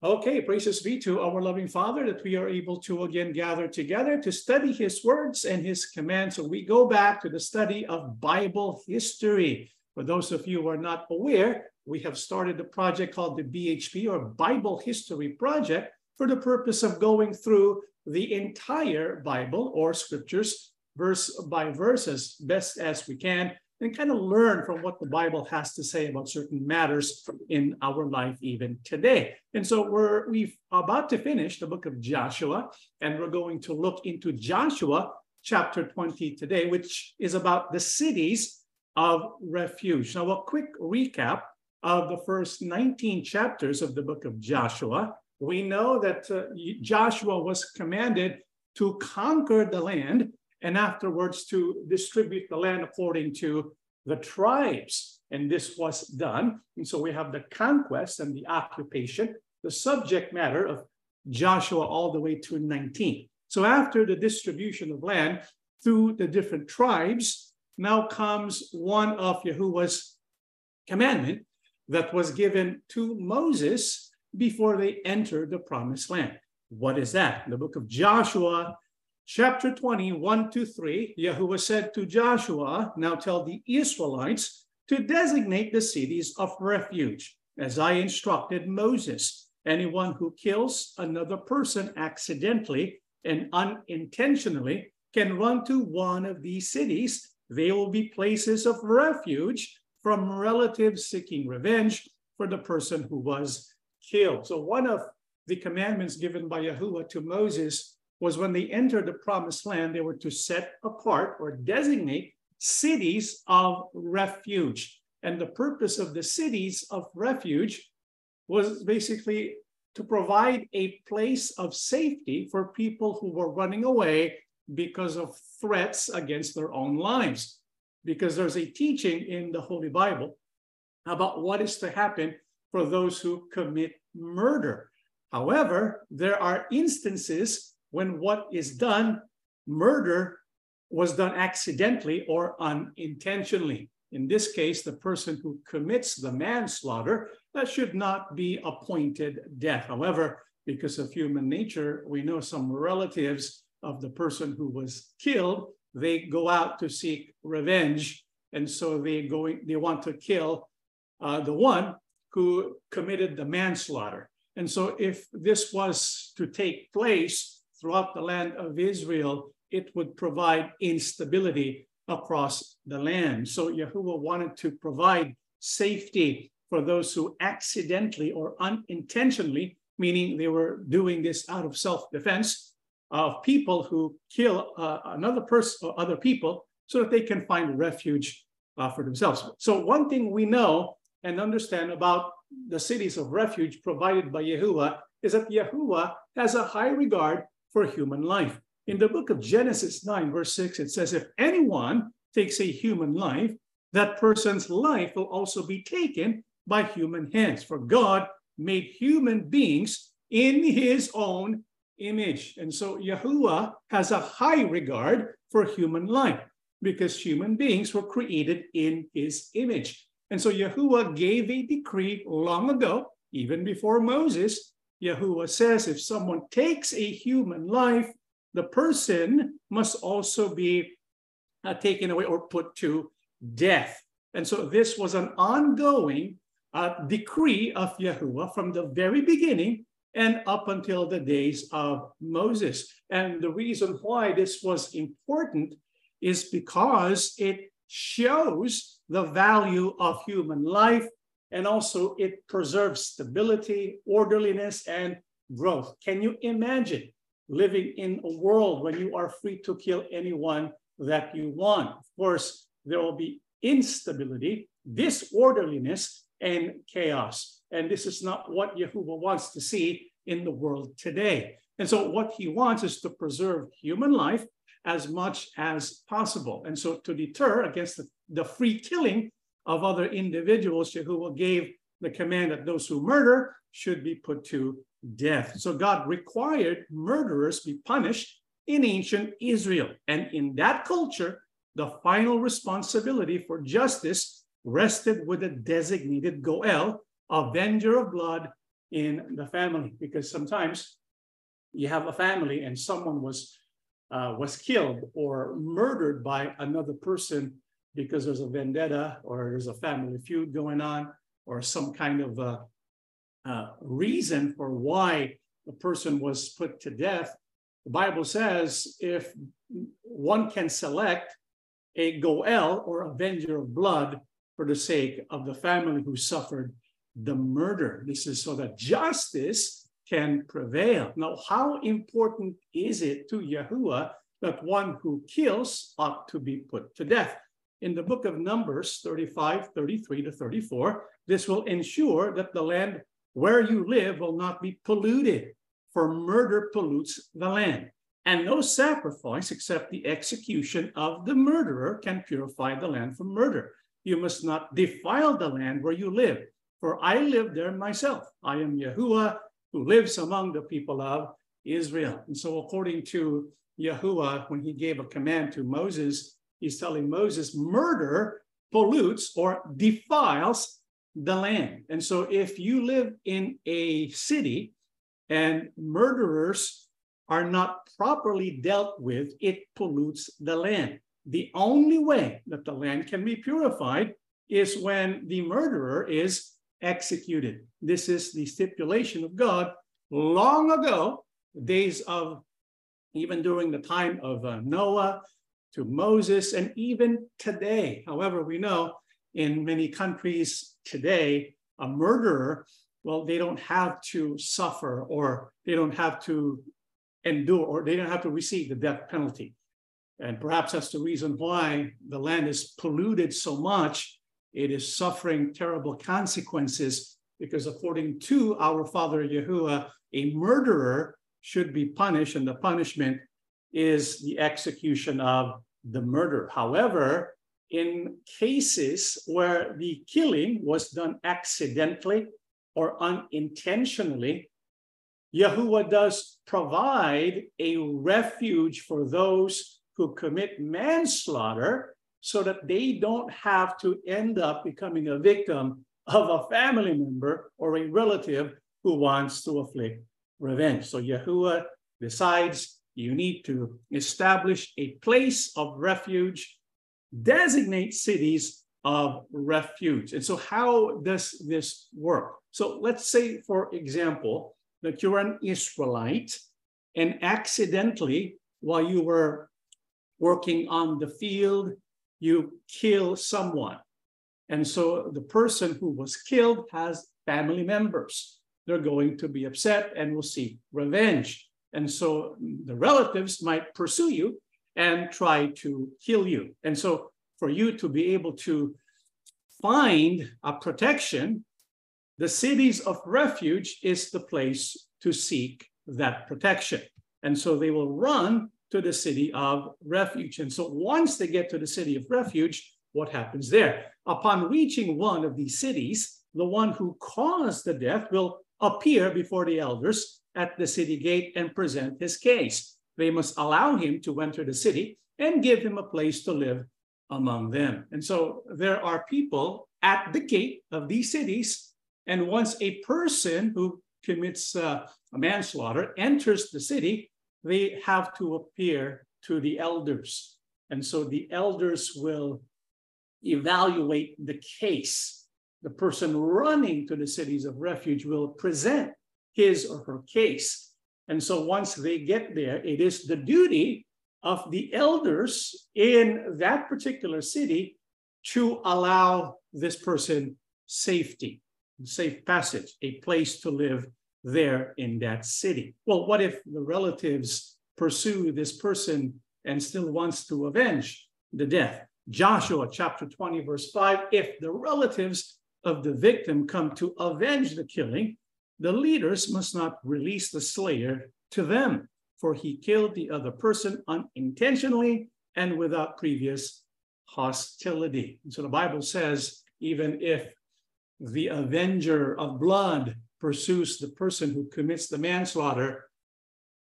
Okay, praises be to our loving Father that we are able to again gather together to study His words and His commands. So we go back to the study of Bible history. For those of you who are not aware, we have started a project called the BHP or Bible History Project for the purpose of going through the entire Bible or scriptures verse by verse as best as we can and kind of learn from what the Bible has to say about certain matters in our life even today. And so we're we've about to finish the book of Joshua, and we're going to look into Joshua chapter 20 today, which is about the cities of refuge. Now, a quick recap of the first 19 chapters of the book of Joshua. We know that uh, Joshua was commanded to conquer the land and afterwards to distribute the land according to the tribes. And this was done. And so we have the conquest and the occupation, the subject matter of Joshua all the way to 19. So after the distribution of land through the different tribes, now comes one of Yahuah's commandment that was given to Moses before they entered the promised land. What is that? The book of Joshua, chapter 20, 1 to 3, Yahuah said to Joshua, Now tell the Israelites to designate the cities of refuge, as I instructed Moses. Anyone who kills another person accidentally and unintentionally can run to one of these cities. They will be places of refuge from relatives seeking revenge for the person who was killed. So, one of the commandments given by Yahuah to Moses was when they entered the promised land, they were to set apart or designate cities of refuge. And the purpose of the cities of refuge was basically to provide a place of safety for people who were running away because of threats against their own lives. Because there's a teaching in the Holy Bible about what is to happen for those who commit murder. However, there are instances when what is done, murder was done accidentally or unintentionally. In this case, the person who commits the manslaughter, that should not be appointed death. However, because of human nature, we know some relatives of the person who was killed, they go out to seek revenge. And so they going, they want to kill uh, the one who committed the manslaughter. And so if this was to take place, throughout the land of Israel, it would provide instability across the land. So Yahuah wanted to provide safety for those who accidentally or unintentionally, meaning they were doing this out of self-defense, of people who kill uh, another person or other people so that they can find refuge uh, for themselves. So one thing we know and understand about the cities of refuge provided by Yahuah is that Yahuah has a high regard for human life. In the book of Genesis 9, verse 6, it says, If anyone takes a human life, that person's life will also be taken by human hands. For God made human beings in his own image. And so Yahuah has a high regard for human life because human beings were created in his image. And so Yahuah gave a decree long ago, even before Moses, Yahuah says if someone takes a human life, the person must also be uh, taken away or put to death. And so this was an ongoing uh, decree of Yahuah from the very beginning and up until the days of Moses. And the reason why this was important is because it shows the value of human life and also it preserves stability, orderliness, and growth. Can you imagine living in a world when you are free to kill anyone that you want? Of course, there will be instability, disorderliness, and chaos. And this is not what Yahuah wants to see in the world today. And so, what he wants is to preserve human life as much as possible. And so, to deter against the, the free killing of other individuals who gave the command that those who murder should be put to death. So God required murderers be punished in ancient Israel. And in that culture, the final responsibility for justice rested with a designated Goel, avenger of blood, in the family because sometimes you have a family and someone was uh, was killed or murdered by another person because there's a vendetta or there's a family feud going on or some kind of uh, uh, reason for why the person was put to death. The Bible says if one can select a Goel or avenger of blood for the sake of the family who suffered the murder. This is so that justice can prevail. Now, how important is it to Yahuah that one who kills ought to be put to death? In the book of Numbers 35, 33 to 34, this will ensure that the land where you live will not be polluted, for murder pollutes the land. And no sacrifice except the execution of the murderer can purify the land from murder. You must not defile the land where you live, for I live there myself. I am Yahuah who lives among the people of Israel. And so, according to Yahuah, when he gave a command to Moses, he's telling Moses, murder pollutes or defiles the land. And so, if you live in a city and murderers are not properly dealt with, it pollutes the land. The only way that the land can be purified is when the murderer is executed. This is the stipulation of God long ago, days of even during the time of uh, Noah to Moses, and even today. However, we know in many countries today, a murderer, well, they don't have to suffer or they don't have to endure or they don't have to receive the death penalty. And perhaps that's the reason why the land is polluted so much. It is suffering terrible consequences because, according to our Father Yahuah, a murderer should be punished, and the punishment is the execution of the murder. However, in cases where the killing was done accidentally or unintentionally, Yahuah does provide a refuge for those who commit manslaughter so that they don't have to end up becoming a victim of a family member or a relative who wants to afflict revenge. So Yahuah decides you need to establish a place of refuge, designate cities of refuge. And so, how does this work? So, let's say, for example, that you're an Israelite and accidentally, while you were working on the field, you kill someone. And so the person who was killed has family members. They're going to be upset and will seek revenge. And so the relatives might pursue you and try to kill you. And so for you to be able to find a protection, the cities of refuge is the place to seek that protection. And so they will run to the city of refuge. And so once they get to the city of refuge, what happens there? Upon reaching one of these cities, the one who caused the death will appear before the elders at the city gate and present his case. They must allow him to enter the city and give him a place to live among them. And so there are people at the gate of these cities and once a person who commits uh, a manslaughter enters the city, they have to appear to the elders. And so the elders will evaluate the case. The person running to the cities of refuge will present his or her case. And so once they get there, it is the duty of the elders in that particular city to allow this person safety safe passage, a place to live there in that city. Well, what if the relatives pursue this person and still wants to avenge the death? Joshua chapter 20, verse 5 if the relatives of the victim come to avenge the killing, the leaders must not release the slayer to them, for he killed the other person unintentionally and without previous hostility. And so the Bible says, even if the avenger of blood pursues the person who commits the manslaughter,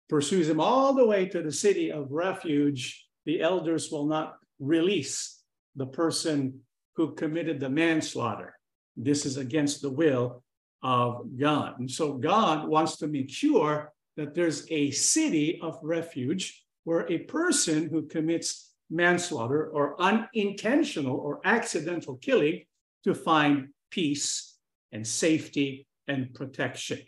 pursues him all the way to the city of refuge, the elders will not release the person who committed the manslaughter. This is against the will of God. And so God wants to make sure that there's a city of refuge where a person who commits manslaughter or unintentional or accidental killing to find peace and safety and protection.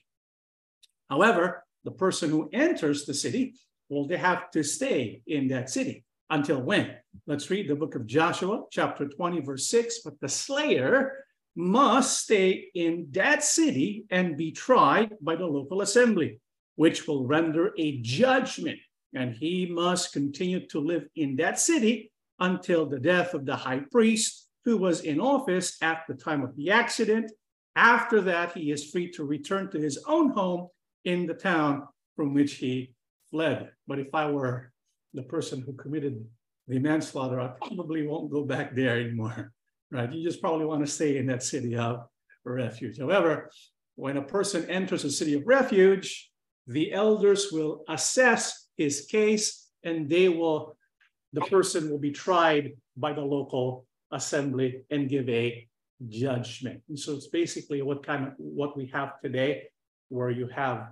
However, the person who enters the city, well, they have to stay in that city until when? Let's read the book of Joshua, chapter 20, verse 6. But the slayer must stay in that city and be tried by the local assembly, which will render a judgment. And he must continue to live in that city until the death of the high priest who was in office at the time of the accident. After that, he is free to return to his own home in the town from which he fled. But if I were the person who committed the manslaughter, I probably won't go back there anymore, right? You just probably want to stay in that city of refuge. However, when a person enters a city of refuge, the elders will assess his case and they will, the person will be tried by the local assembly and give a judgment. And so it's basically what kind of what we have today, where you have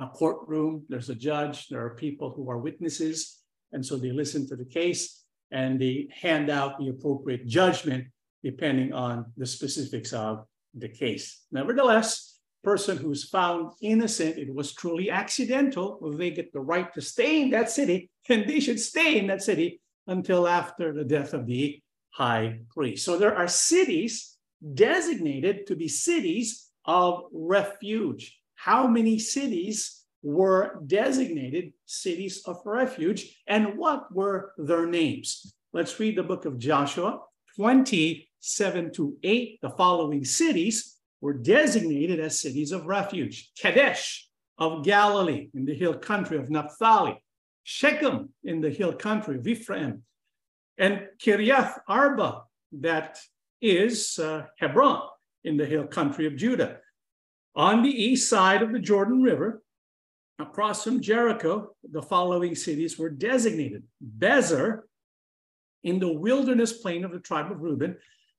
a courtroom, there's a judge, there are people who are witnesses, and so they listen to the case and they hand out the appropriate judgment depending on the specifics of the case. Nevertheless, person who's found innocent, it was truly accidental, well, they get the right to stay in that city, and they should stay in that city until after the death of the high priest. So there are cities designated to be cities of refuge. How many cities were designated cities of refuge and what were their names? Let's read the book of Joshua 27 to 8. The following cities were designated as cities of refuge Kadesh of Galilee in the hill country of Naphtali, Shechem in the hill country of Ephraim, and Kiriath Arba, that is uh, Hebron in the hill country of Judah. On the east side of the Jordan River, across from Jericho, the following cities were designated Bezer in the wilderness plain of the tribe of Reuben,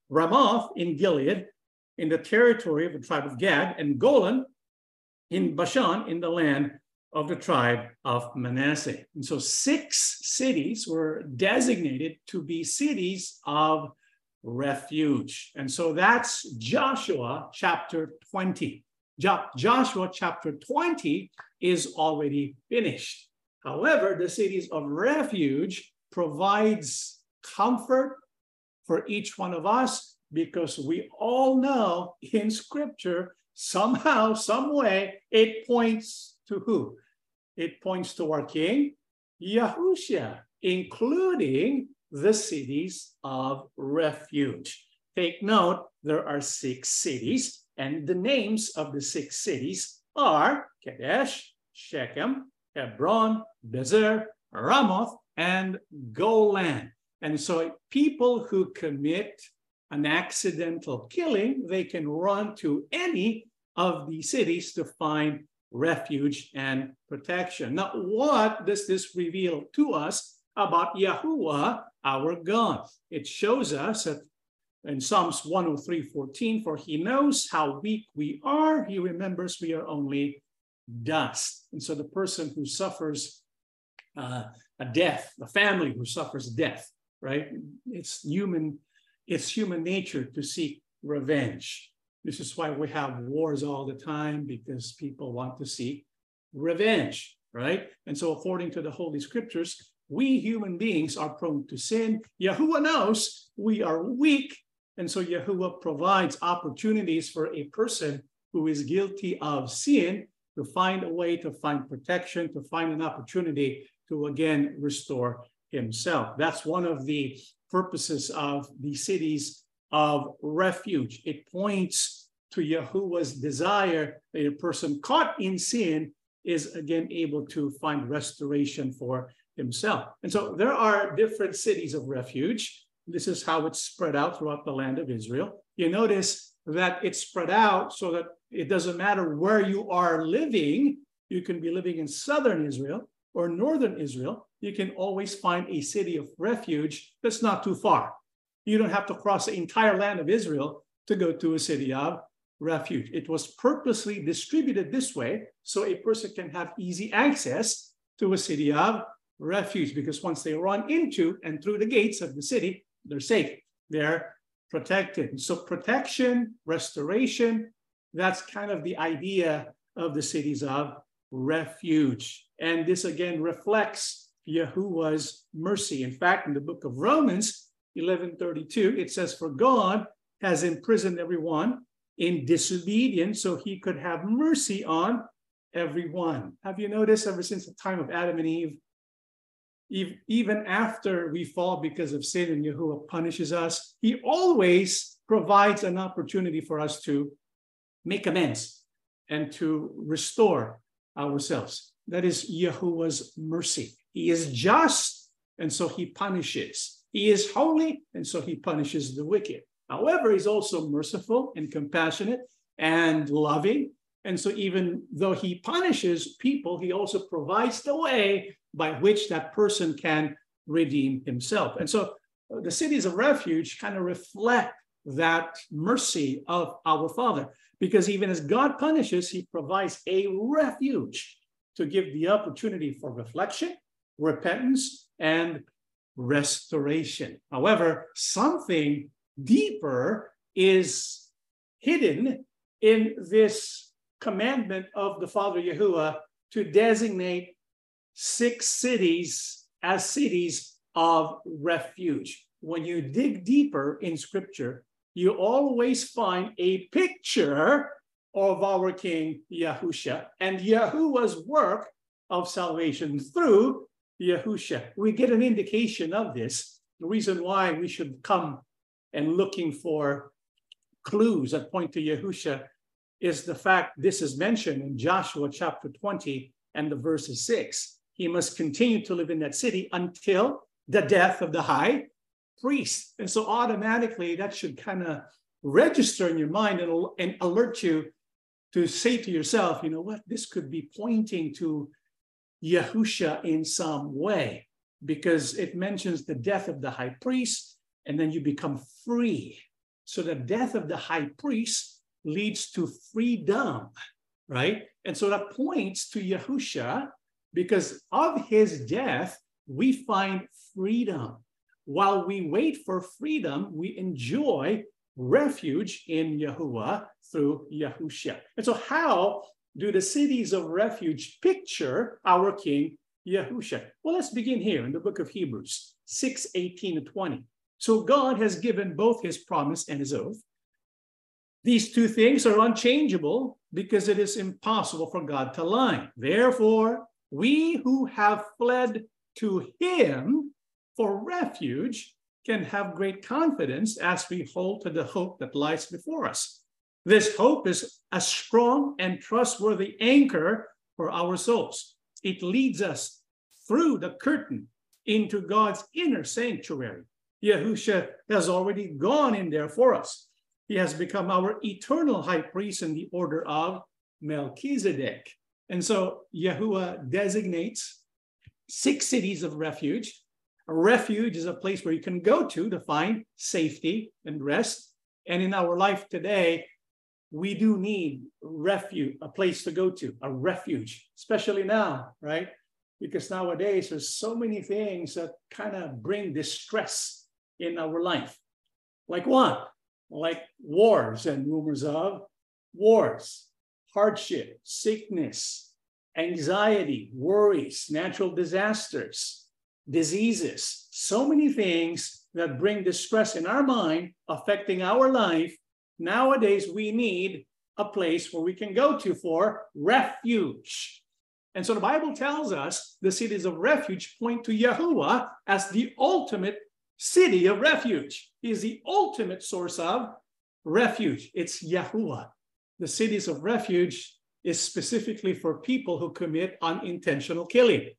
Ramoth in Gilead, in the territory of the tribe of Gad, and Golan in Bashan in the land of the tribe of Manasseh. And so six cities were designated to be cities of refuge. And so that's Joshua chapter 20. Jo- Joshua chapter 20 is already finished. However, the cities of refuge provides comfort for each one of us because we all know in scripture somehow some way it points to who? It points to our king, Yahushua, including the cities of refuge. Take note, there are six cities, and the names of the six cities are Kadesh, Shechem, Hebron, Bezer, Ramoth, and Golan. And so people who commit an accidental killing, they can run to any of the cities to find refuge and protection. Now, what does this reveal to us about Yahuah, our God? It shows us that in Psalms 103 14, for he knows how weak we are, he remembers we are only dust. And so the person who suffers uh, a death, the family who suffers death, right? It's human, it's human nature to seek revenge. This is why we have wars all the time because people want to seek revenge, right? And so, according to the Holy Scriptures, we human beings are prone to sin. Yahuah knows we are weak. And so, Yahuah provides opportunities for a person who is guilty of sin to find a way to find protection, to find an opportunity to again restore himself. That's one of the purposes of the cities of refuge. It points to Yahuah's desire that a person caught in sin is again able to find restoration for himself. And so there are different cities of refuge. This is how it's spread out throughout the land of Israel. You notice that it's spread out so that it doesn't matter where you are living. You can be living in southern Israel or northern Israel. You can always find a city of refuge that's not too far. You don't have to cross the entire land of Israel to go to a city of refuge. It was purposely distributed this way so a person can have easy access to a city of refuge because once they run into and through the gates of the city, they're safe. They're protected. So protection, restoration, that's kind of the idea of the cities of refuge. And this again reflects Yahuah's mercy. In fact, in the book of Romans 11:32, it says, For God has imprisoned everyone in disobedience so he could have mercy on everyone. Have you noticed ever since the time of Adam and Eve, even after we fall because of sin and Yahuah punishes us, he always provides an opportunity for us to make amends and to restore ourselves. That is Yahuah's mercy. He is just, and so he punishes. He is holy, and so he punishes the wicked. However, he's also merciful and compassionate and loving. And so, even though he punishes people, he also provides the way by which that person can redeem himself. And so, uh, the cities of refuge kind of reflect that mercy of our Father, because even as God punishes, he provides a refuge to give the opportunity for reflection, repentance, and restoration. However, something deeper is hidden in this commandment of the Father Yahuah to designate six cities as cities of refuge. When you dig deeper in scripture, you always find a picture of our King Yahusha and Yahuah's work of salvation through Yahusha. We get an indication of this. The reason why we should come and looking for clues that point to Yahusha is the fact this is mentioned in Joshua chapter 20 and the verses 6. He must continue to live in that city until the death of the high priest. And so automatically that should kind of register in your mind and, and alert you to say to yourself, you know what, this could be pointing to Yahusha in some way because it mentions the death of the high priest and then you become free. So the death of the high priest leads to freedom, right? And so that points to Yahusha because of his death, we find freedom. While we wait for freedom, we enjoy refuge in Yahuah through Yahusha. And so, how do the cities of refuge picture our King Yahusha? Well, let's begin here in the book of Hebrews 6 18 to 20. So God has given both his promise and his oath. These two things are unchangeable because it is impossible for God to lie. Therefore, we who have fled to him for refuge can have great confidence as we hold to the hope that lies before us. This hope is a strong and trustworthy anchor for our souls. It leads us through the curtain into God's inner sanctuary Yahusha has already gone in there for us. He has become our eternal high priest in the order of Melchizedek. And so Yahuah designates six cities of refuge. A refuge is a place where you can go to to find safety and rest. And in our life today, we do need refuge, a place to go to, a refuge, especially now, right? Because nowadays there's so many things that kind of bring distress in our life. Like what? Like wars and rumors of wars, hardship, sickness, anxiety, worries, natural disasters, diseases, so many things that bring distress in our mind, affecting our life. Nowadays, we need a place where we can go to for refuge. And so the Bible tells us the cities of refuge point to Yahuah as the ultimate city of refuge. He is the ultimate source of refuge. It's Yahuah. The cities of refuge is specifically for people who commit unintentional killing.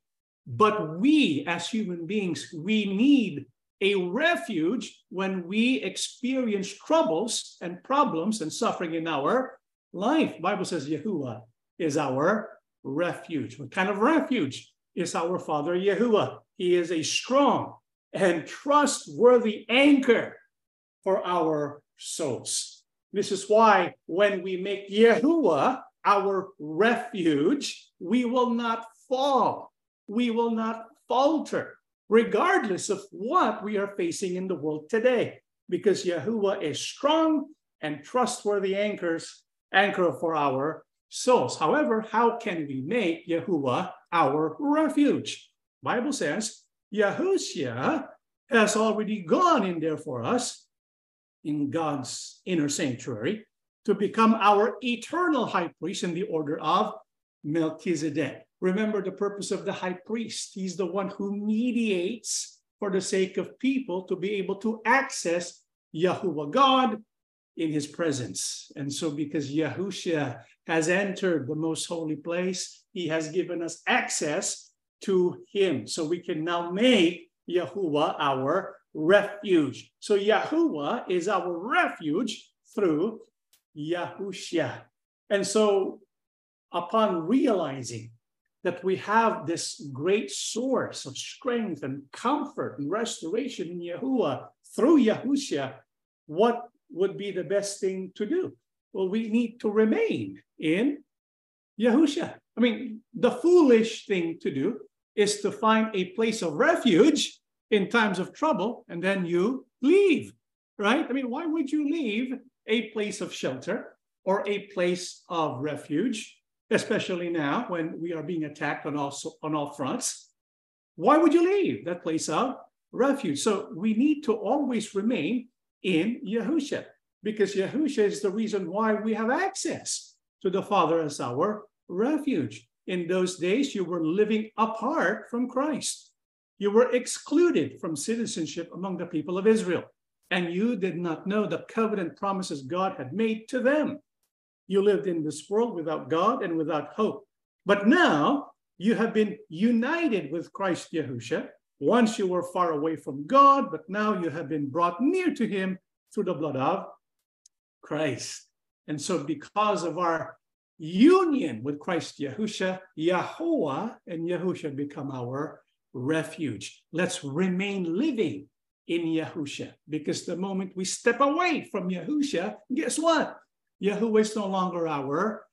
But we, as human beings, we need a refuge when we experience troubles and problems and suffering in our life. Bible says Yahuah is our refuge. What kind of refuge is our Father Yahuah? He is a strong, and trustworthy anchor for our souls. This is why when we make Yahuah our refuge, we will not fall. We will not falter, regardless of what we are facing in the world today, because Yahuah is strong and trustworthy anchors, anchor for our souls. However, how can we make Yahuah our refuge? Bible says Yahushua has already gone in there for us in God's inner sanctuary to become our eternal high priest in the order of Melchizedek. Remember the purpose of the high priest. He's the one who mediates for the sake of people to be able to access Yahuah God in his presence. And so, because Yahushua has entered the most holy place, he has given us access to him. So we can now make Yahuah our refuge. So Yahuah is our refuge through Yahushua. And so upon realizing that we have this great source of strength and comfort and restoration in Yahuah through Yahushua, what would be the best thing to do? Well, we need to remain in Yahushua. I mean, the foolish thing to do is to find a place of refuge in times of trouble and then you leave, right? I mean, why would you leave a place of shelter or a place of refuge, especially now when we are being attacked on all, on all fronts? Why would you leave that place of refuge? So we need to always remain in Yahusha because Yahusha is the reason why we have access to the Father as our refuge. In those days, you were living apart from Christ. You were excluded from citizenship among the people of Israel, and you did not know the covenant promises God had made to them. You lived in this world without God and without hope. But now you have been united with Christ Yahusha. Once you were far away from God, but now you have been brought near to him through the blood of Christ. And so, because of our union with Christ Yahusha, Yahuah and Yahusha become our refuge. Let's remain living in Yahusha because the moment we step away from Yahusha, guess what? Yahuah is no longer our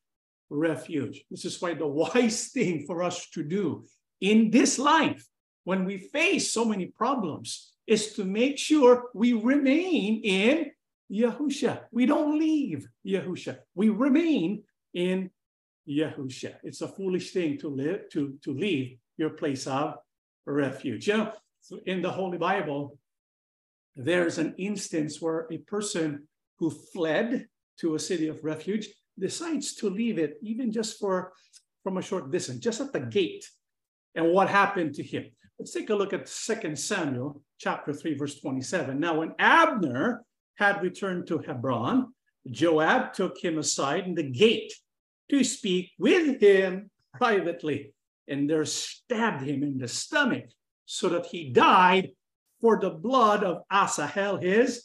refuge. This is why the wise thing for us to do in this life, when we face so many problems, is to make sure we remain in Yahusha. We don't leave Yahusha. We remain in Yahusha. It's a foolish thing to live to, to leave your place of refuge. You know, in the Holy Bible, there's an instance where a person who fled to a city of refuge decides to leave it even just for from a short distance, just at the gate. And what happened to him? Let's take a look at 2 Samuel chapter 3, verse 27. Now, when Abner had returned to Hebron, Joab took him aside in the gate to speak with him privately, and there stabbed him in the stomach so that he died for the blood of Asahel, his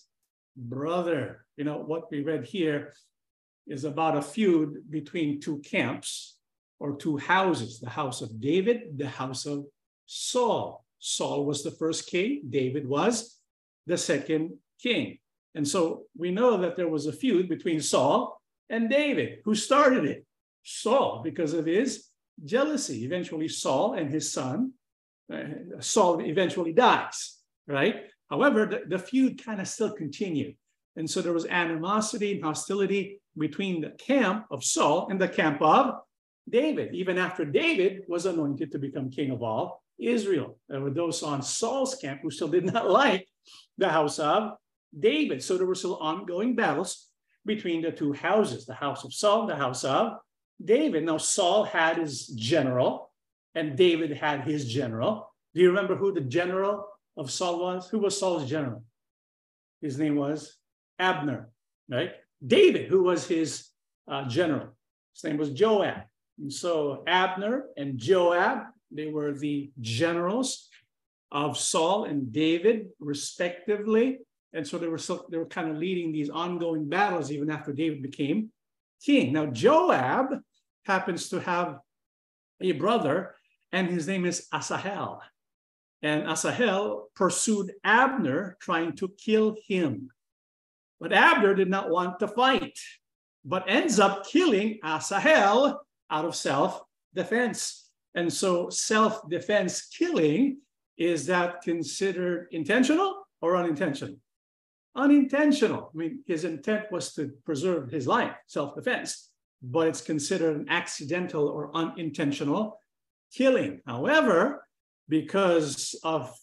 brother. You know, what we read here is about a feud between two camps or two houses the house of David, the house of Saul. Saul was the first king, David was the second king. And so we know that there was a feud between Saul and David. Who started it? Saul, because of his jealousy. Eventually, Saul and his son, uh, Saul eventually dies, right? However, the, the feud kind of still continued. And so there was animosity and hostility between the camp of Saul and the camp of David, even after David was anointed to become king of all Israel. There were those on Saul's camp who still did not like the house of David. So there were still ongoing battles between the two houses, the house of Saul, the house of David. Now, Saul had his general, and David had his general. Do you remember who the general of Saul was? Who was Saul's general? His name was Abner, right? David, who was his uh, general, his name was Joab. And so Abner and Joab, they were the generals of Saul and David, respectively. And so they were they were kind of leading these ongoing battles even after David became king. Now Joab happens to have a brother, and his name is Asahel. And Asahel pursued Abner, trying to kill him. But Abner did not want to fight, but ends up killing Asahel out of self defense. And so, self defense killing is that considered intentional or unintentional? Unintentional. I mean, his intent was to preserve his life, self defense, but it's considered an accidental or unintentional killing. However, because of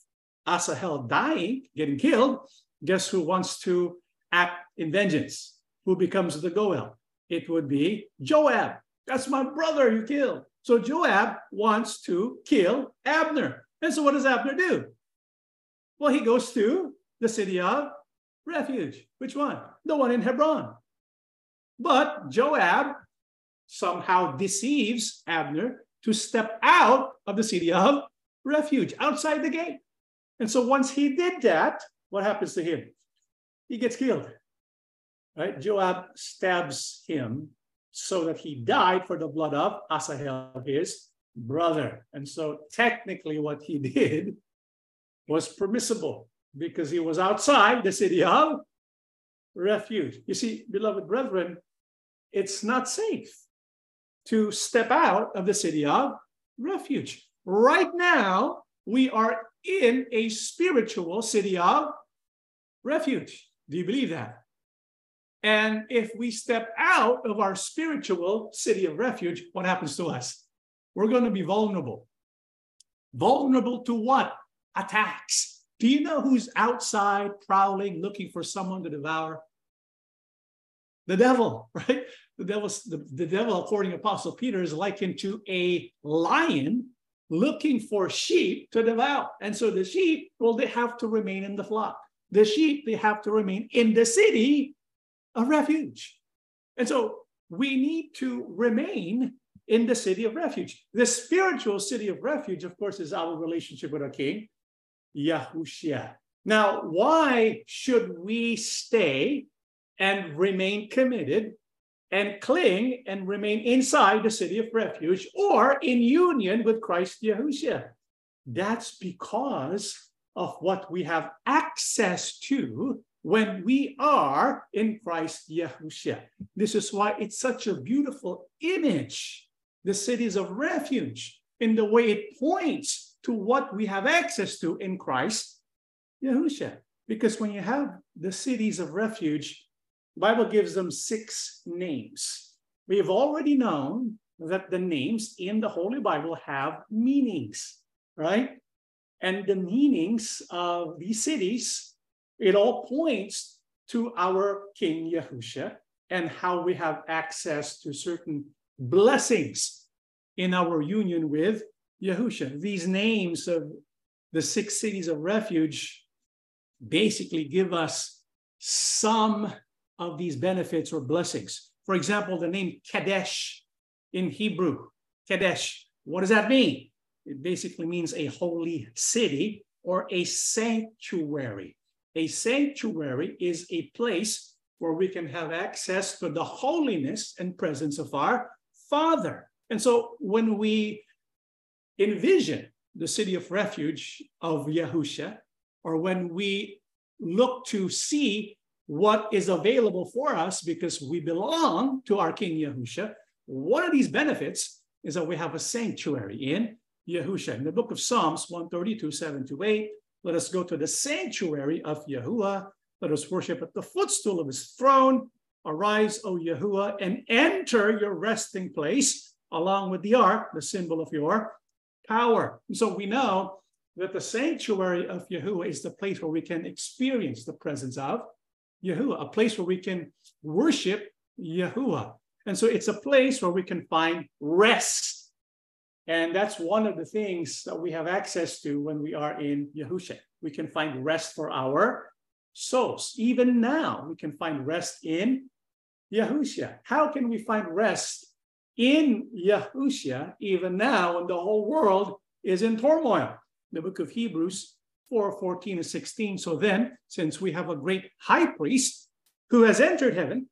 Asahel dying, getting killed, guess who wants to act in vengeance? Who becomes the Goel? It would be Joab. That's my brother you killed. So Joab wants to kill Abner. And so what does Abner do? Well, he goes to the city of refuge. Which one? The one in Hebron. But Joab somehow deceives Abner to step out of the city of refuge, outside the gate. And so once he did that, what happens to him? He gets killed. Right? Joab stabs him so that he died for the blood of Asahel, his brother. And so technically what he did was permissible because he was outside the city of refuge. You see, beloved brethren, it's not safe to step out of the city of refuge. Right now, we are in a spiritual city of refuge. Do you believe that? And if we step out of our spiritual city of refuge, what happens to us? We're going to be vulnerable. Vulnerable to what? Attacks. Do you know who's outside prowling, looking for someone to devour? The devil, right? The devil's the, the devil, according to Apostle Peter, is likened to a lion looking for sheep to devour. And so the sheep, well, they have to remain in the flock. The sheep, they have to remain in the city of refuge. And so we need to remain in the city of refuge. The spiritual city of refuge, of course, is our relationship with our King, Yahushua. Now, why should we stay and remain committed and cling and remain inside the city of refuge or in union with Christ Yahushua? That's because of what we have access to when we are in Christ Yahushua. This is why it's such a beautiful image, the cities of refuge, in the way it points to what we have access to in Christ Yahushua. Because when you have the cities of refuge, Bible gives them six names. We have already known that the names in the Holy Bible have meanings, right? And the meanings of these cities, it all points to our King Yahusha and how we have access to certain blessings in our union with Yahusha. These names of the six cities of refuge basically give us some of these benefits or blessings. For example, the name Kadesh in Hebrew, Kadesh, what does that mean? It basically means a holy city or a sanctuary. A sanctuary is a place where we can have access to the holiness and presence of our Father. And so when we envision the city of refuge of Yahusha, or when we look to see what is available for us because we belong to our King Yahusha, one of these benefits is that we have a sanctuary in Yahusha. In the book of Psalms 132, 7 to 8, let us go to the sanctuary of Yahuah. Let us worship at the footstool of his throne. Arise, O Yahuah, and enter your resting place along with the ark, the symbol of your power. And so we know that the sanctuary of Yahuah is the place where we can experience the presence of Yahuah, a place where we can worship Yahuah. And so it's a place where we can find rest and that's one of the things that we have access to when we are in Yahusha. We can find rest for our souls. Even now, we can find rest in Yahusha. How can we find rest in Yahusha even now when the whole world is in turmoil? The book of Hebrews 4 14 and 16. So then, since we have a great high priest who has entered heaven,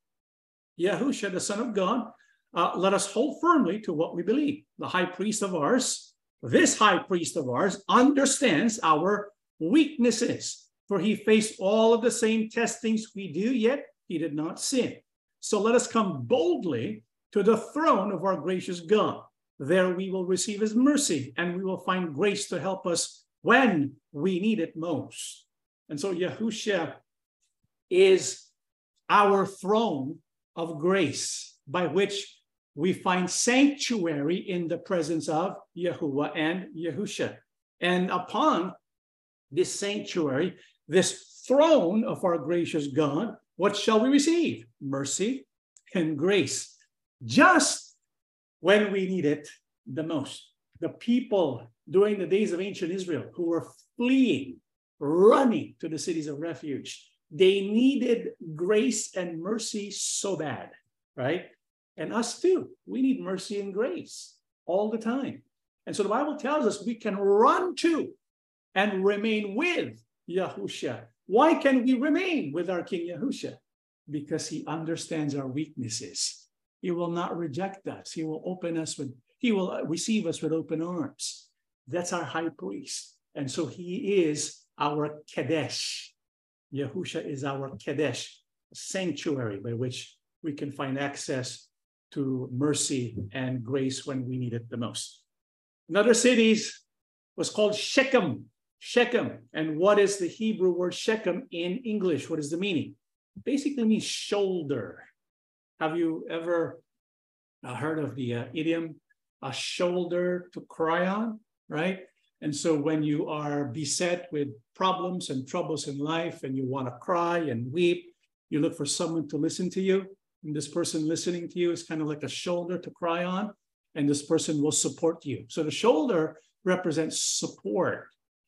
Yahusha, the Son of God, uh, let us hold firmly to what we believe. The high priest of ours, this high priest of ours, understands our weaknesses. For he faced all of the same testings we do, yet he did not sin. So let us come boldly to the throne of our gracious God. There we will receive his mercy and we will find grace to help us when we need it most. And so Yahushua is our throne of grace by which we find sanctuary in the presence of Yahuah and Yahusha. And upon this sanctuary, this throne of our gracious God, what shall we receive? Mercy and grace, just when we need it the most. The people during the days of ancient Israel who were fleeing, running to the cities of refuge, they needed grace and mercy so bad, right? And us too. We need mercy and grace all the time. And so the Bible tells us we can run to and remain with Yahusha. Why can we remain with our King Yahusha? Because he understands our weaknesses. He will not reject us. He will open us with, he will receive us with open arms. That's our high priest. And so he is our Kadesh. Yahusha is our Kadesh, sanctuary by which we can find access to mercy and grace when we need it the most. Another city was called Shechem. Shechem. And what is the Hebrew word Shechem in English? What is the meaning? basically means shoulder. Have you ever uh, heard of the uh, idiom, a shoulder to cry on, right? And so when you are beset with problems and troubles in life and you want to cry and weep, you look for someone to listen to you. And this person listening to you is kind of like a shoulder to cry on, and this person will support you. So the shoulder represents support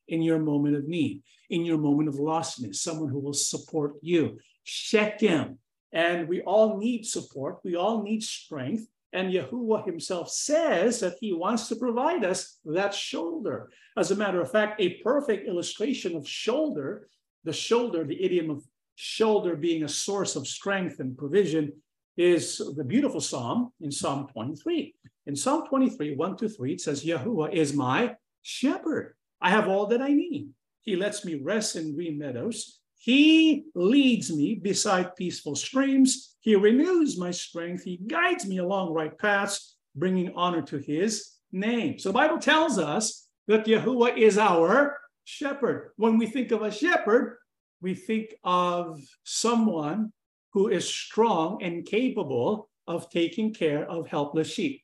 in your moment of need, in your moment of lostness, someone who will support you. Shechem. And we all need support, we all need strength. And Yahuah himself says that he wants to provide us that shoulder. As a matter of fact, a perfect illustration of shoulder, the shoulder, the idiom of shoulder being a source of strength and provision, is the beautiful psalm in Psalm 23. In Psalm 23, 1 to 3, it says, Yahuah is my shepherd. I have all that I need. He lets me rest in green meadows. He leads me beside peaceful streams. He renews my strength. He guides me along right paths, bringing honor to his name. So the Bible tells us that Yahuah is our shepherd. When we think of a shepherd, we think of someone who is strong and capable of taking care of helpless sheep.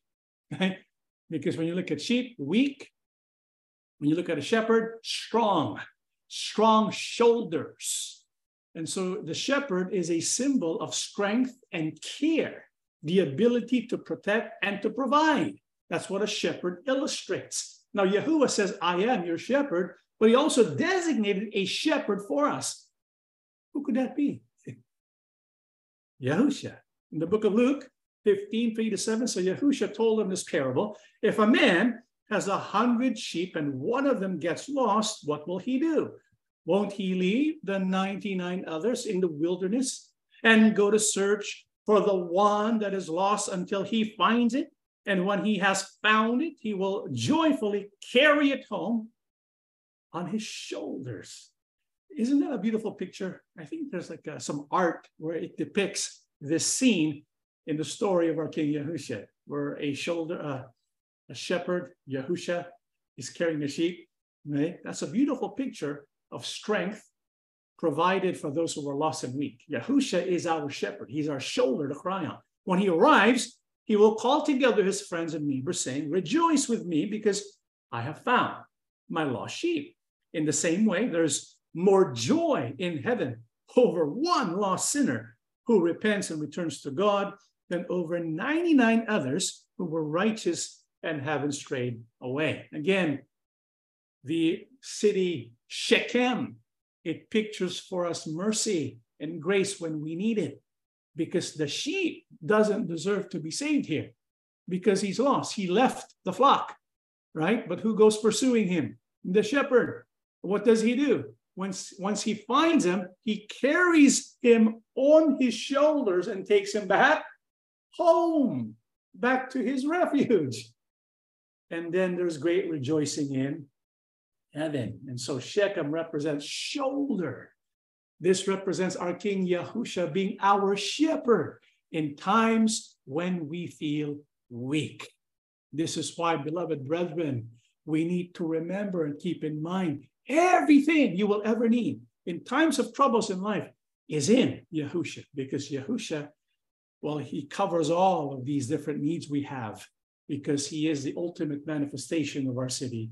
Right? Because when you look at sheep, weak. When you look at a shepherd, strong, strong shoulders. And so the shepherd is a symbol of strength and care, the ability to protect and to provide. That's what a shepherd illustrates. Now, Yahuah says, I am your shepherd, but he also designated a shepherd for us. Who could that be? Yahusha. In the book of Luke 15, 3 to 7, so Yahusha told him this parable. If a man has a hundred sheep and one of them gets lost, what will he do? Won't he leave the 99 others in the wilderness and go to search for the one that is lost until he finds it? And when he has found it, he will joyfully carry it home on his shoulders. Isn't that a beautiful picture? I think there's like uh, some art where it depicts this scene in the story of our King Yahusha, where a shoulder, uh, a shepherd, Yahusha, is carrying the sheep. Right? That's a beautiful picture of strength provided for those who are lost and weak. Yahusha is our shepherd. He's our shoulder to cry on. When he arrives, he will call together his friends and neighbors, saying, Rejoice with me because I have found my lost sheep. In the same way, there's more joy in heaven over one lost sinner who repents and returns to God than over 99 others who were righteous and haven't strayed away. Again, the city Shechem, it pictures for us mercy and grace when we need it because the sheep doesn't deserve to be saved here because he's lost. He left the flock, right? But who goes pursuing him? The shepherd. What does he do? Once, once he finds him, he carries him on his shoulders and takes him back home, back to his refuge. And then there's great rejoicing in heaven. And so Shechem represents shoulder. This represents our King Yahusha being our shepherd in times when we feel weak. This is why, beloved brethren, we need to remember and keep in mind everything you will ever need in times of troubles in life is in Yahusha, because Yahusha, well, he covers all of these different needs we have, because he is the ultimate manifestation of our city,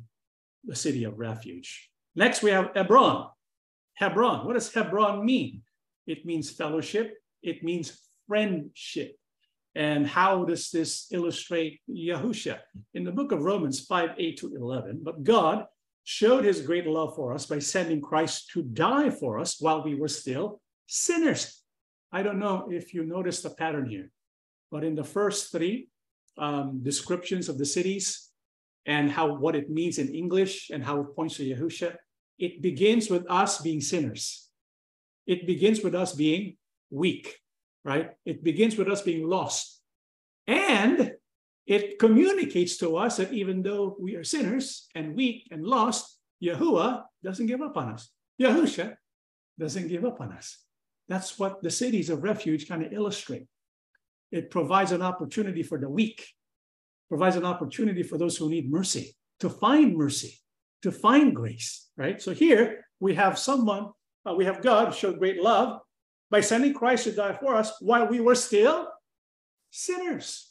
the city of refuge. Next, we have Hebron. Hebron. What does Hebron mean? It means fellowship, it means friendship. And how does this illustrate Yahusha? In the book of Romans 5 8 to 11, but God showed his great love for us by sending Christ to die for us while we were still sinners. I don't know if you noticed the pattern here, but in the first three um, descriptions of the cities and how what it means in English and how it points to Yahusha, it begins with us being sinners. It begins with us being weak, right? It begins with us being lost. And it communicates to us that even though we are sinners and weak and lost, Yahuah doesn't give up on us. Yahusha doesn't give up on us. That's what the cities of refuge kind of illustrate. It provides an opportunity for the weak, provides an opportunity for those who need mercy to find mercy, to find grace, right? So here we have someone, uh, we have God showed great love by sending Christ to die for us while we were still sinners.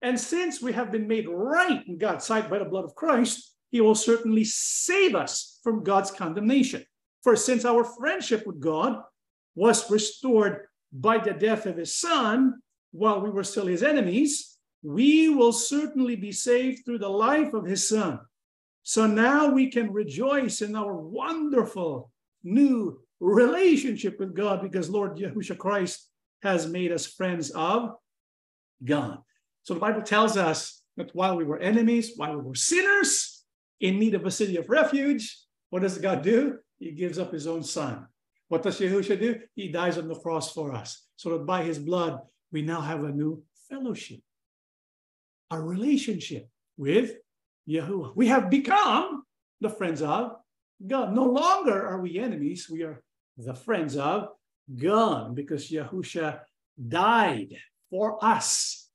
And since we have been made right in God's sight by the blood of Christ, he will certainly save us from God's condemnation. For since our friendship with God was restored by the death of his son while we were still his enemies, we will certainly be saved through the life of his son. So now we can rejoice in our wonderful new relationship with God because Lord Yahushua Christ has made us friends of God. So the Bible tells us that while we were enemies, while we were sinners in need of a city of refuge, what does God do? He gives up his own son. What does Yahushua do? He dies on the cross for us, so that by his blood, we now have a new fellowship, a relationship with Yahuah. We have become the friends of God. No longer are we enemies, we are the friends of God because Yahusha died for us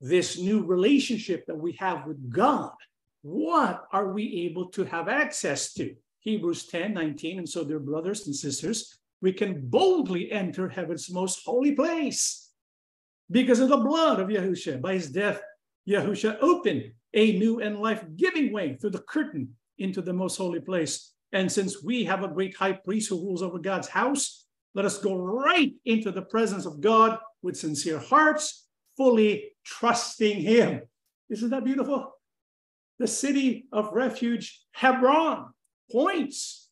this new relationship that we have with God, what are we able to have access to? Hebrews 10 19. And so, dear brothers and sisters, we can boldly enter heaven's most holy place because of the blood of Yahushua. By his death, Yahushua opened a new and life giving way through the curtain into the most holy place. And since we have a great high priest who rules over God's house, let us go right into the presence of God with sincere hearts fully trusting him. Isn't that beautiful? The city of refuge, Hebron, points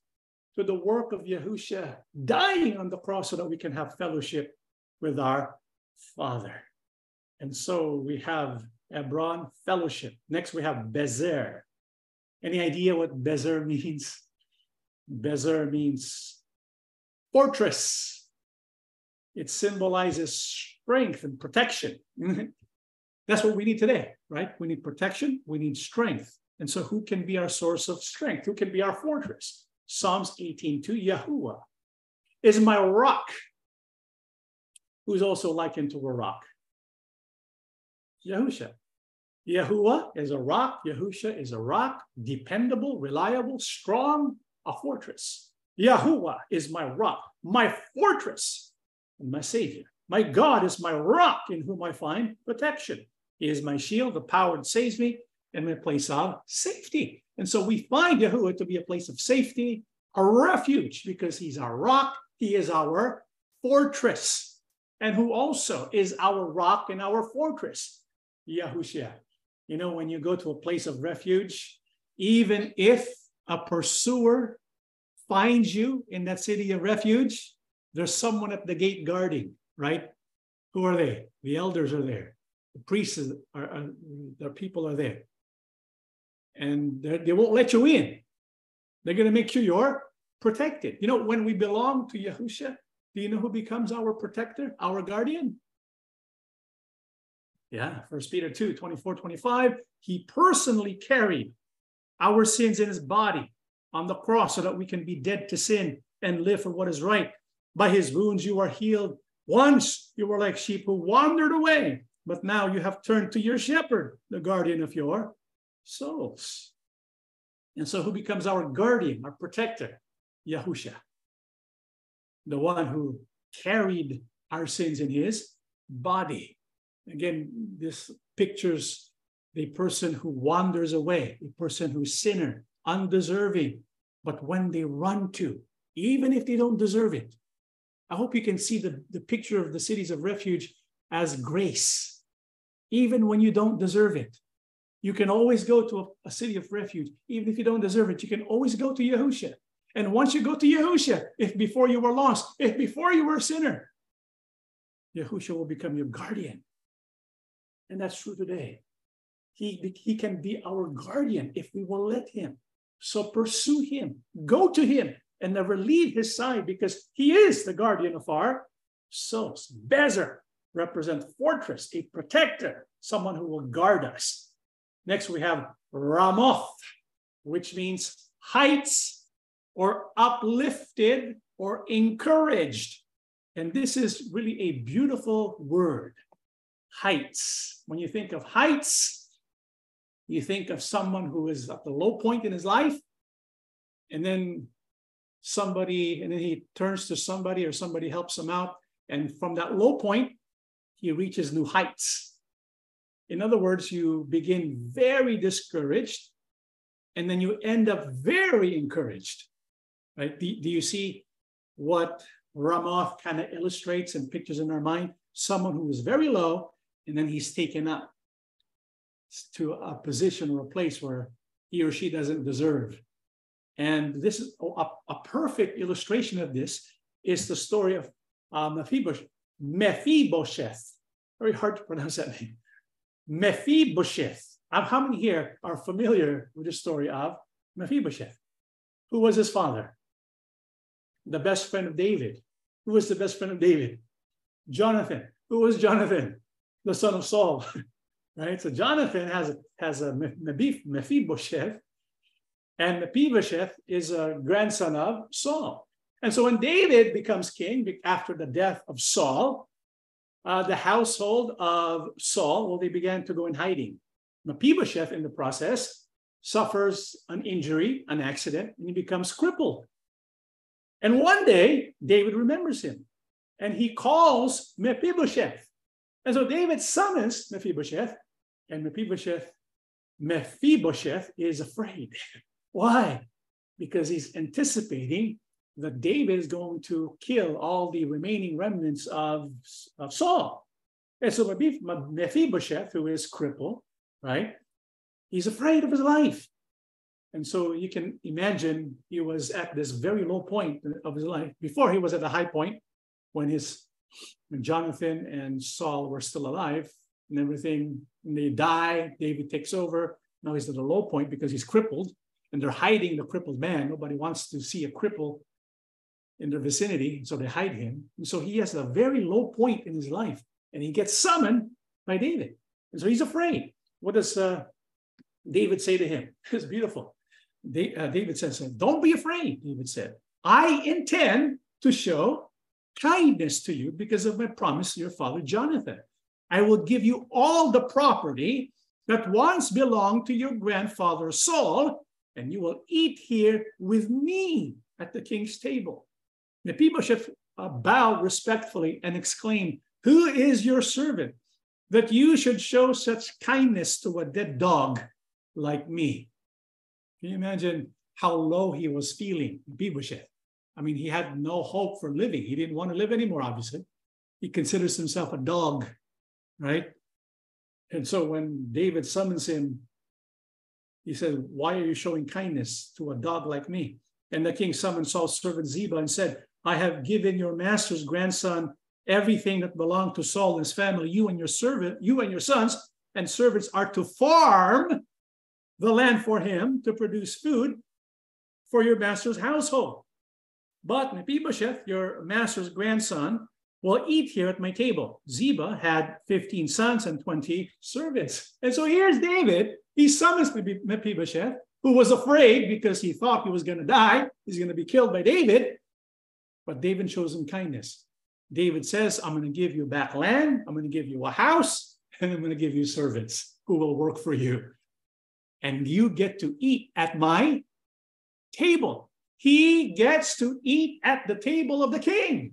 to the work of Yahusha dying on the cross so that we can have fellowship with our Father. And so we have Hebron fellowship. Next, we have Bezer. Any idea what Bezer means? Bezer means fortress. It symbolizes strength and protection. That's what we need today, right? We need protection, we need strength. And so, who can be our source of strength? Who can be our fortress? Psalms 18 2 Yahuah is my rock, who's also likened to a rock. Yahusha. Yahuah is a rock. Yahusha is a rock, dependable, reliable, strong, a fortress. Yahuah is my rock, my fortress, and my savior. My God is my rock in whom I find protection. He is my shield, the power that saves me, and my place of safety. And so we find Yahuah to be a place of safety, a refuge, because he's our rock, he is our fortress, and who also is our rock and our fortress, Yahushua. You know, when you go to a place of refuge, even if a pursuer finds you in that city of refuge, there's someone at the gate guarding right? Who are they? The elders are there. The priests are, are the people are there. And they won't let you in. They're going to make sure you're protected. You know, when we belong to Yahusha, do you know who becomes our protector, our guardian? Yeah, First Peter 2, 24, 25. He personally carried our sins in his body on the cross so that we can be dead to sin and live for what is right. By his wounds you are healed. Once you were like sheep who wandered away, but now you have turned to your shepherd, the guardian of your souls. And so who becomes our guardian, our protector? Yahusha, the one who carried our sins in his body. Again, this pictures the person who wanders away, a person who's sinner, undeserving. But when they run to, even if they don't deserve it, I hope you can see the, the picture of the cities of refuge as grace, even when you don't deserve it. You can always go to a, a city of refuge, even if you don't deserve it. You can always go to Yahusha. And once you go to Yahusha, if before you were lost, if before you were a sinner, Yahusha will become your guardian. And that's true today. He, he can be our guardian if we will let him. So pursue him, go to him, and never leave his side because he is the guardian of our souls. Bezer represents fortress, a protector, someone who will guard us. Next, we have Ramoth, which means heights or uplifted or encouraged. And this is really a beautiful word heights. When you think of heights, you think of someone who is at the low point in his life, and then somebody, and then he turns to somebody or somebody helps him out. And from that low point, he reaches new heights. In other words, you begin very discouraged, and then you end up very encouraged. Right? Do, do you see what Ramoth kind of illustrates and pictures in our mind? Someone who is very low, and then he's taken up to a position or a place where he or she doesn't deserve. And this is a, a perfect illustration of this is the story of uh, Mephibosheth. Mephibosheth. Very hard to pronounce that name. Mephibosheth. How many here are familiar with the story of Mephibosheth? Who was his father? The best friend of David. Who was the best friend of David? Jonathan. Who was Jonathan? The son of Saul. right? So Jonathan has has a Mephibosheth, and Mephibosheth is a grandson of Saul. And so when David becomes king after the death of Saul, uh, the household of Saul, well, they began to go in hiding. Mephibosheth, in the process, suffers an injury, an accident, and he becomes crippled. And one day, David remembers him and he calls Mephibosheth. And so David summons Mephibosheth, and Mephibosheth, Mephibosheth is afraid. Why? Because he's anticipating that David is going to kill all the remaining remnants of, of Saul. And so Mephibosheth, who is crippled, right? He's afraid of his life. And so you can imagine he was at this very low point of his life. Before he was at the high point when his when Jonathan and Saul were still alive and everything, and they die, David takes over. Now he's at a low point because he's crippled and they're hiding the crippled man. Nobody wants to see a cripple in their vicinity, so they hide him. And so he has a very low point in his life, and he gets summoned by David. And so he's afraid. What does uh, David say to him? It's beautiful. Uh, David says, Don't be afraid, David said. I intend to show kindness to you because of my promise to your father Jonathan. I will give you all the property that once belonged to your grandfather Saul, and you will eat here with me at the king's table. The Mephibosheth uh, bowed respectfully and exclaimed, Who is your servant that you should show such kindness to a dead dog like me? Can you imagine how low he was feeling, Mephibosheth? I mean, he had no hope for living. He didn't want to live anymore, obviously. He considers himself a dog, right? And so when David summons him, he said, Why are you showing kindness to a dog like me? And the king summoned Saul's servant Ziba and said, I have given your master's grandson everything that belonged to Saul and his family. You and your servant, you and your sons and servants are to farm the land for him to produce food for your master's household. But Mephibosheth, your master's grandson, will eat here at my table. Ziba had 15 sons and 20 servants. And so here's David. He summons Mephibosheth who was afraid because he thought he was going to die. He's going to be killed by David. But David shows him kindness. David says, I'm going to give you back land, I'm going to give you a house, and I'm going to give you servants who will work for you. And you get to eat at my table. He gets to eat at the table of the king.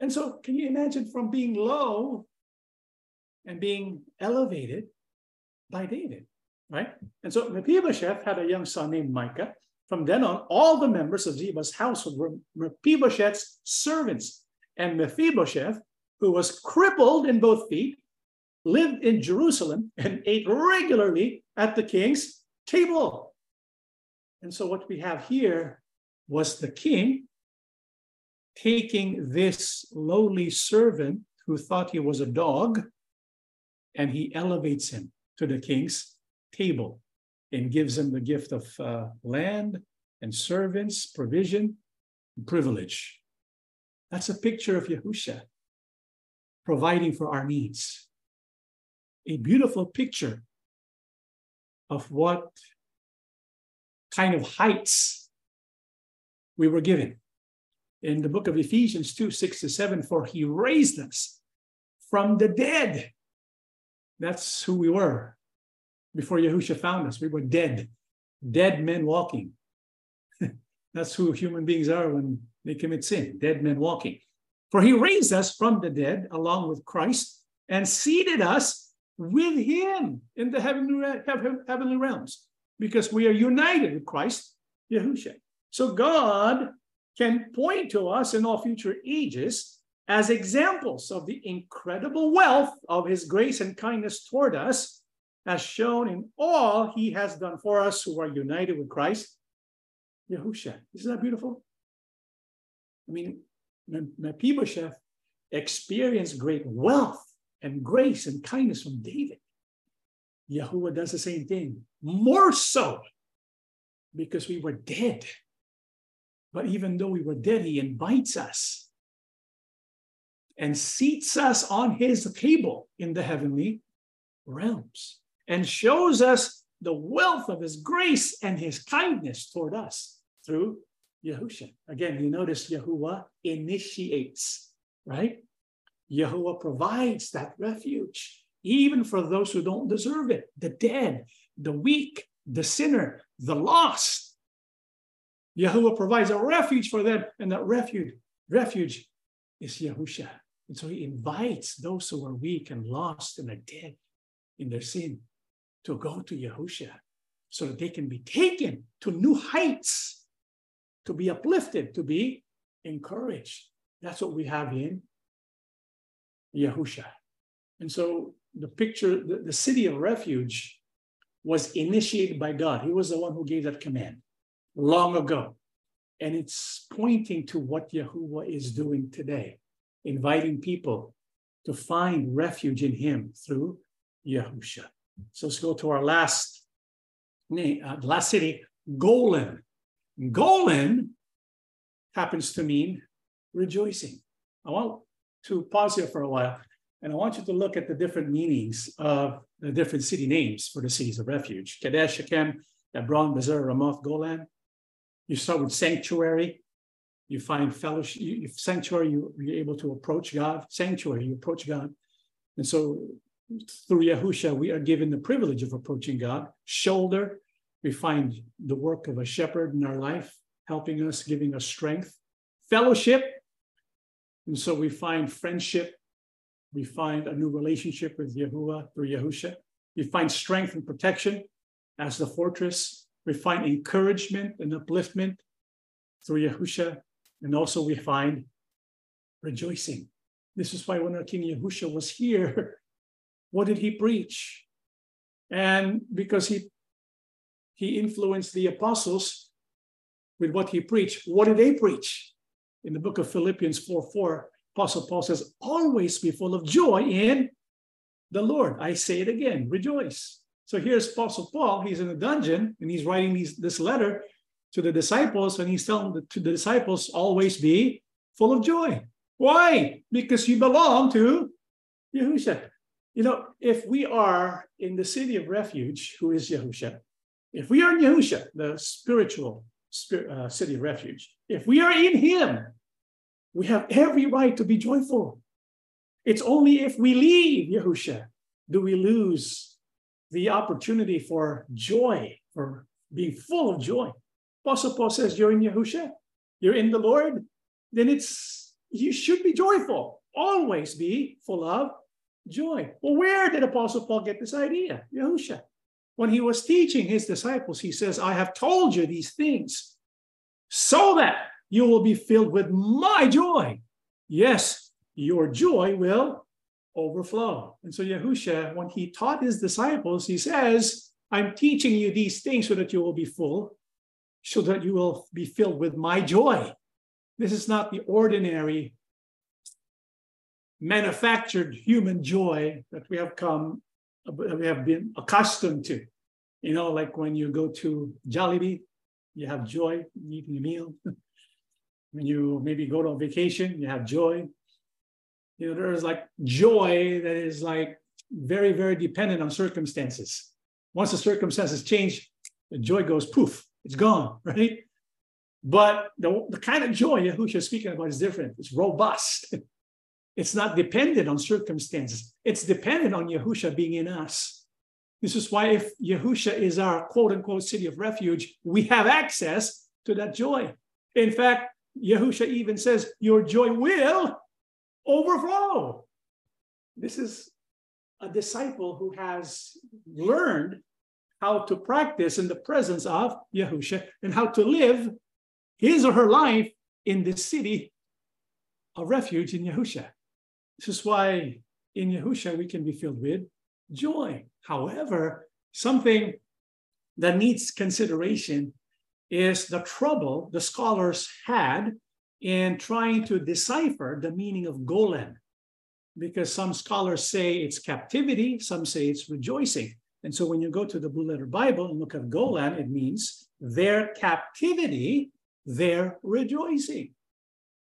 And so, can you imagine from being low and being elevated by David, right? And so Mephibosheth had a young son named Micah. From then on, all the members of Ziba's household were Mephibosheth's servants. And Mephibosheth, who was crippled in both feet, lived in Jerusalem and ate regularly at the king's table. And so, what we have here was the king taking this lowly servant who thought he was a dog and he elevates him to the king's table and gives him the gift of uh, land and servants, provision, and privilege. That's a picture of Yahusha providing for our needs. A beautiful picture of what kind of heights we were given. In the book of Ephesians 2 6 to 7, for he raised us from the dead. That's who we were before Yahusha found us. We were dead, dead men walking. That's who human beings are when they commit sin, dead men walking. For he raised us from the dead along with Christ and seated us with him in the heavenly, realms because we are united with Christ, Yahusha. So God can point to us in all future ages as examples of the incredible wealth of his grace and kindness toward us, as shown in all he has done for us who are united with Christ, Yahusha. Isn't that beautiful? I mean, Mephibosheth experienced great wealth and grace and kindness from David. Yahuah does the same thing, more so because we were dead. But even though we were dead, he invites us and seats us on his table in the heavenly realms and shows us the wealth of his grace and his kindness toward us through Yahusha. Again, you notice Yahuah initiates, right? Yahuah provides that refuge, even for those who don't deserve it the dead, the weak, the sinner, the lost. Yahuah provides a refuge for them, and that refuge, refuge is Yahusha. And so he invites those who are weak and lost and are dead in their sin to go to Yahusha so that they can be taken to new heights, to be uplifted, to be encouraged. That's what we have in Yahusha. And so the picture, the, the city of refuge was initiated by God. He was the one who gave that command long ago. And it's pointing to what Yahuah is doing today, inviting people to find refuge in him through Yahusha. So let's go to our last name, uh, last city, Golan. Golan happens to mean rejoicing. I want to pause here for a while, and I want you to look at the different meanings of the different city names for the cities of refuge. Kadesh, Shechem, Hebron, Bezer, Ramoth, Golan. You start with sanctuary. You find fellowship, you, sanctuary, you, you're able to approach God. Sanctuary, you approach God. And so through Yahusha, we are given the privilege of approaching God. Shoulder, we find the work of a shepherd in our life, helping us, giving us strength. Fellowship, and so we find friendship. We find a new relationship with Yahuah through Yahusha. We find strength and protection as the fortress. We find encouragement and upliftment through Yahusha. And also we find rejoicing. This is why when our King Yahusha was here, what did he preach? And because he he influenced the apostles with what he preached, what did they preach? In the book of Philippians 4 4, Apostle Paul says, always be full of joy in the Lord. I say it again, rejoice. So here's Apostle Paul, he's in a dungeon and he's writing these, this letter to the disciples, and he's telling the, to the disciples, always be full of joy. Why? Because you belong to Yahusha. You know, if we are in the city of refuge, who is Yahusha, If we are in Yahusha, the spiritual spirit, uh, city of refuge, if we are in Him, we have every right to be joyful. It's only if we leave Yahusha do we lose the opportunity for joy, for being full of joy. Apostle Paul says, You're in Yahusha, you're in the Lord, then it's you should be joyful, always be full of joy. Well, where did Apostle Paul get this idea? Yahusha. When he was teaching his disciples, he says, I have told you these things so that you will be filled with my joy. Yes, your joy will overflow. And so Yahusha, when he taught his disciples, he says, I'm teaching you these things so that you will be full, so that you will be filled with my joy. This is not the ordinary manufactured human joy that we have come, we have been accustomed to. You know, like when you go to Jollibee, you have joy eating a meal. when you maybe go to a vacation, you have joy. You know, there's like joy that is like very, very dependent on circumstances. Once the circumstances change, the joy goes poof, it's gone, right? But the, the kind of joy Yahushua is speaking about is different. It's robust. It's not dependent on circumstances. It's dependent on Yahusha being in us. This is why if Yahusha is our quote unquote city of refuge, we have access to that joy. In fact, Yahusha even says, Your joy will overflow. This is a disciple who has learned how to practice in the presence of Yahusha and how to live his or her life in the city of refuge in Yahusha. This is why in Yahusha we can be filled with joy. However, something that needs consideration is the trouble the scholars had in trying to decipher the meaning of Golan. Because some scholars say it's captivity, some say it's rejoicing. And so when you go to the Blue Letter Bible and look at Golan, it means their captivity, their rejoicing.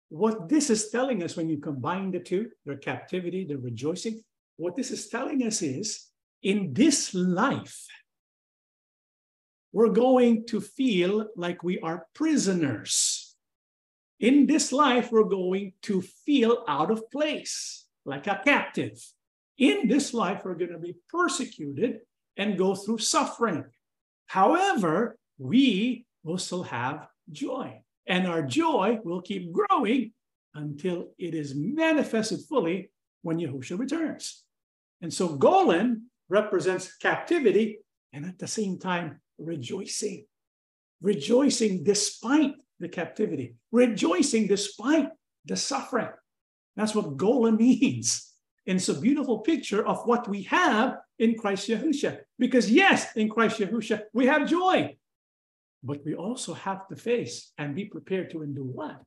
What this is telling us when you combine the two, their captivity, their rejoicing, what this is telling us is in this life, we're going to feel like we are prisoners. In this life, we're going to feel out of place, like a captive. In this life, we're going to be persecuted and go through suffering. However, we will still have joy and our joy will keep growing until it is manifested fully when Yahushua returns. And so Golan represents captivity and at the same time rejoicing, rejoicing despite the captivity, rejoicing despite the suffering. That's what Gola means. And it's a beautiful picture of what we have in Christ Yahushua. Because yes, in Christ Yahushua, we have joy. But we also have to face and be prepared to endure what?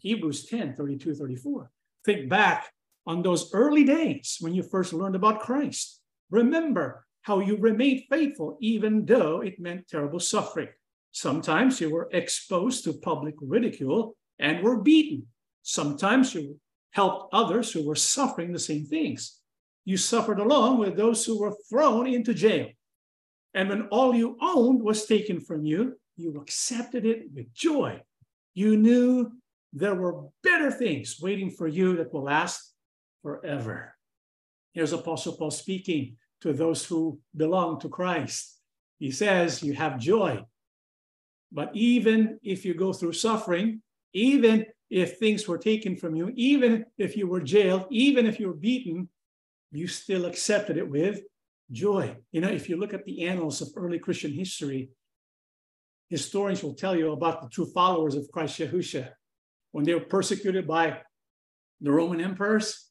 Hebrews 10 32, 34. Think back on those early days when you first learned about Christ. Remember how you remained faithful, even though it meant terrible suffering. Sometimes you were exposed to public ridicule and were beaten. Sometimes you helped others who were suffering the same things. You suffered along with those who were thrown into jail. And when all you owned was taken from you, you accepted it with joy. You knew there were better things waiting for you that will last forever. Here's Apostle Paul speaking to those who belong to Christ. He says, You have joy. But even if you go through suffering, even if things were taken from you, even if you were jailed, even if you were beaten, you still accepted it with joy. You know, if you look at the annals of early Christian history, historians will tell you about the true followers of Christ Yahusha when they were persecuted by the Roman emperors,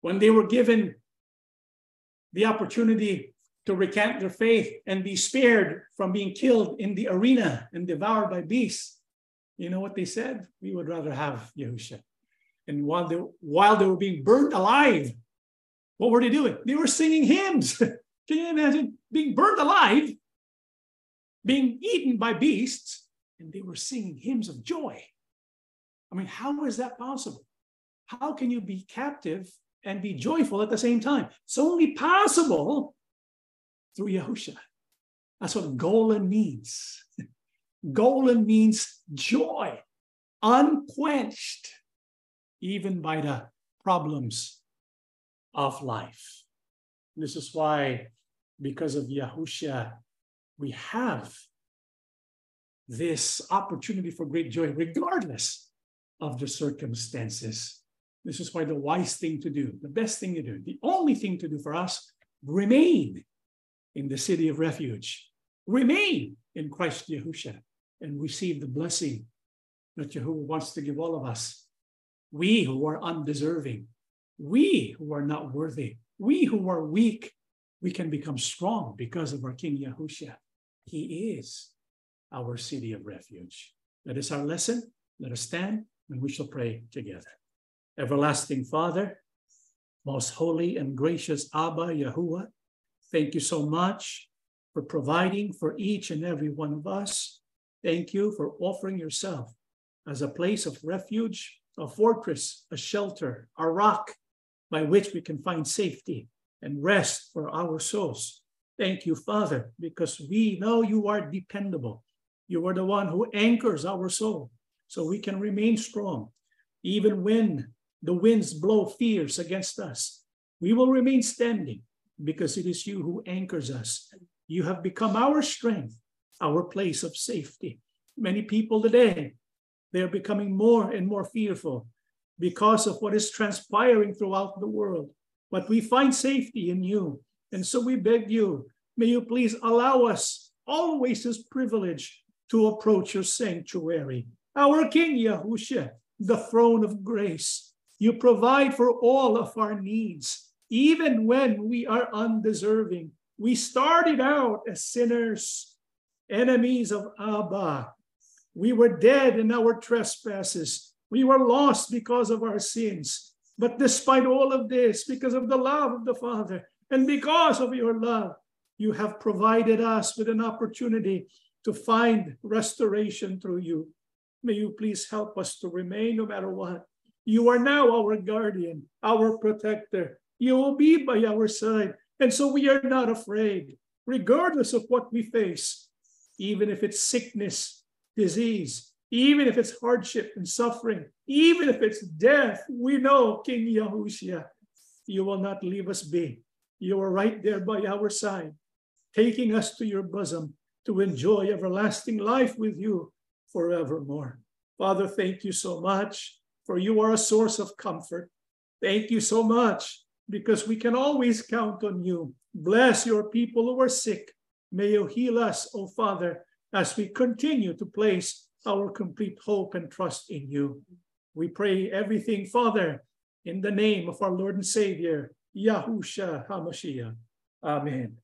when they were given the opportunity to recant their faith and be spared from being killed in the arena and devoured by beasts. You know what they said? We would rather have Yahusha. And while they, while they were being burned alive, what were they doing? They were singing hymns. Can you imagine being burned alive being eaten by beasts, and they were singing hymns of joy. I mean, how is that possible? How can you be captive and be joyful at the same time? It's only possible through Yahusha. That's what Golan means. Golan means joy, unquenched, even by the problems of life. This is why, because of Yahushua, we have this opportunity for great joy, regardless of the circumstances. This is why the wise thing to do, the best thing to do, the only thing to do for us, remain in the city of refuge, remain in Christ Yahushua, and receive the blessing that Jehovah wants to give all of us. We who are undeserving, we who are not worthy, we who are weak, we can become strong because of our King Yahushua. He is our city of refuge. That is our lesson. Let us stand and we shall pray together. Everlasting Father, most holy and gracious Abba Yahuah, thank you so much for providing for each and every one of us. Thank you for offering yourself as a place of refuge, a fortress, a shelter, a rock by which we can find safety and rest for our souls. Thank you, Father, because we know you are dependable. You are the one who anchors our soul so we can remain strong. Even when the winds blow fierce against us, we will remain standing because it is you who anchors us. You have become our strength, our place of safety. Many people today, they are becoming more and more fearful because of what is transpiring throughout the world. But we find safety in you. And so we beg you, may you please allow us always this privilege to approach your sanctuary. Our King Yahushua, the throne of grace. You provide for all of our needs, even when we are undeserving. We started out as sinners, enemies of Abba. We were dead in our trespasses. We were lost because of our sins. But despite all of this, because of the love of the Father and because of your love, you have provided us with an opportunity to find restoration through you. May you please help us to remain no matter what. You are now our guardian, our protector. You will be by our side. And so we are not afraid, regardless of what we face, even if it's sickness, disease, even if it's hardship and suffering, even if it's death. We know, King Yahushua, you will not leave us be. You are right there by our side, taking us to your bosom to enjoy everlasting life with you forevermore. Father, thank you so much for you are a source of comfort. Thank you so much because we can always count on you. Bless your people who are sick. May you heal us, O Father, as we continue to place our complete hope and trust in you. We pray everything, Father, in the name of our Lord and Savior, Yahusha HaMashiach. Amen.